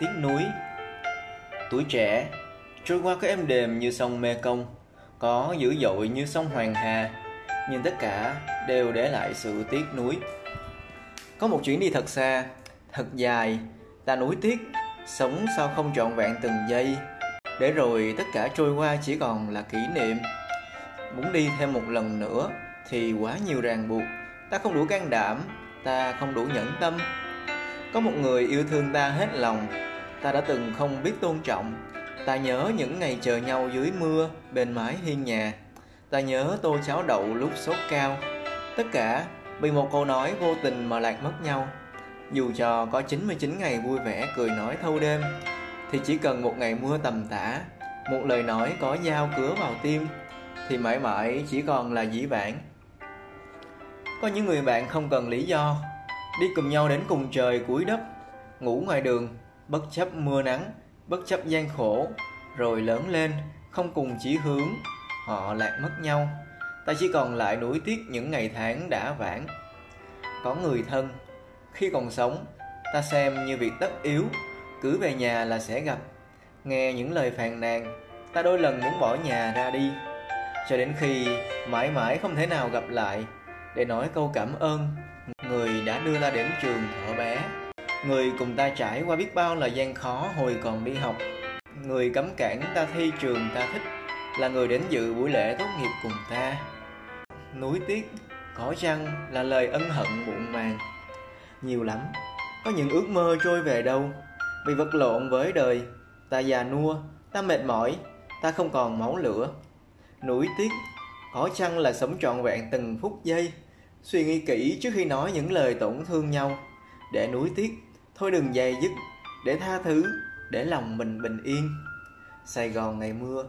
tiếc núi tuổi trẻ, trôi qua có êm đềm như sông mê công, có dữ dội như sông hoàng hà, nhưng tất cả đều để lại sự tiếc nuối. Có một chuyến đi thật xa, thật dài ta nuối tiếc sống sao không trọn vẹn từng giây. Để rồi tất cả trôi qua chỉ còn là kỷ niệm. Muốn đi thêm một lần nữa thì quá nhiều ràng buộc, ta không đủ can đảm, ta không đủ nhẫn tâm. Có một người yêu thương ta hết lòng ta đã từng không biết tôn trọng. Ta nhớ những ngày chờ nhau dưới mưa, bên mái hiên nhà. Ta nhớ tô cháo đậu lúc sốt cao. Tất cả vì một câu nói vô tình mà lạc mất nhau. Dù cho có 99 ngày vui vẻ cười nói thâu đêm, thì chỉ cần một ngày mưa tầm tã, một lời nói có dao cứa vào tim, thì mãi mãi chỉ còn là dĩ vãng. Có những người bạn không cần lý do, đi cùng nhau đến cùng trời cuối đất, ngủ ngoài đường bất chấp mưa nắng, bất chấp gian khổ, rồi lớn lên, không cùng chỉ hướng, họ lạc mất nhau. Ta chỉ còn lại nuối tiếc những ngày tháng đã vãng. Có người thân, khi còn sống, ta xem như việc tất yếu, cứ về nhà là sẽ gặp. Nghe những lời phàn nàn, ta đôi lần muốn bỏ nhà ra đi. Cho đến khi mãi mãi không thể nào gặp lại, để nói câu cảm ơn người đã đưa ta đến trường thở bé người cùng ta trải qua biết bao là gian khó hồi còn đi học. Người cấm cản ta thi trường ta thích, là người đến dự buổi lễ tốt nghiệp cùng ta. Núi tiếc có chăng là lời ân hận muộn màng? Nhiều lắm, có những ước mơ trôi về đâu. Vì vật lộn với đời, ta già nua, ta mệt mỏi, ta không còn máu lửa. Núi tiếc có chăng là sống trọn vẹn từng phút giây? Suy nghĩ kỹ trước khi nói những lời tổn thương nhau. Để núi tiếc thôi đừng dày dứt, để tha thứ, để lòng mình bình yên. Sài gòn ngày mưa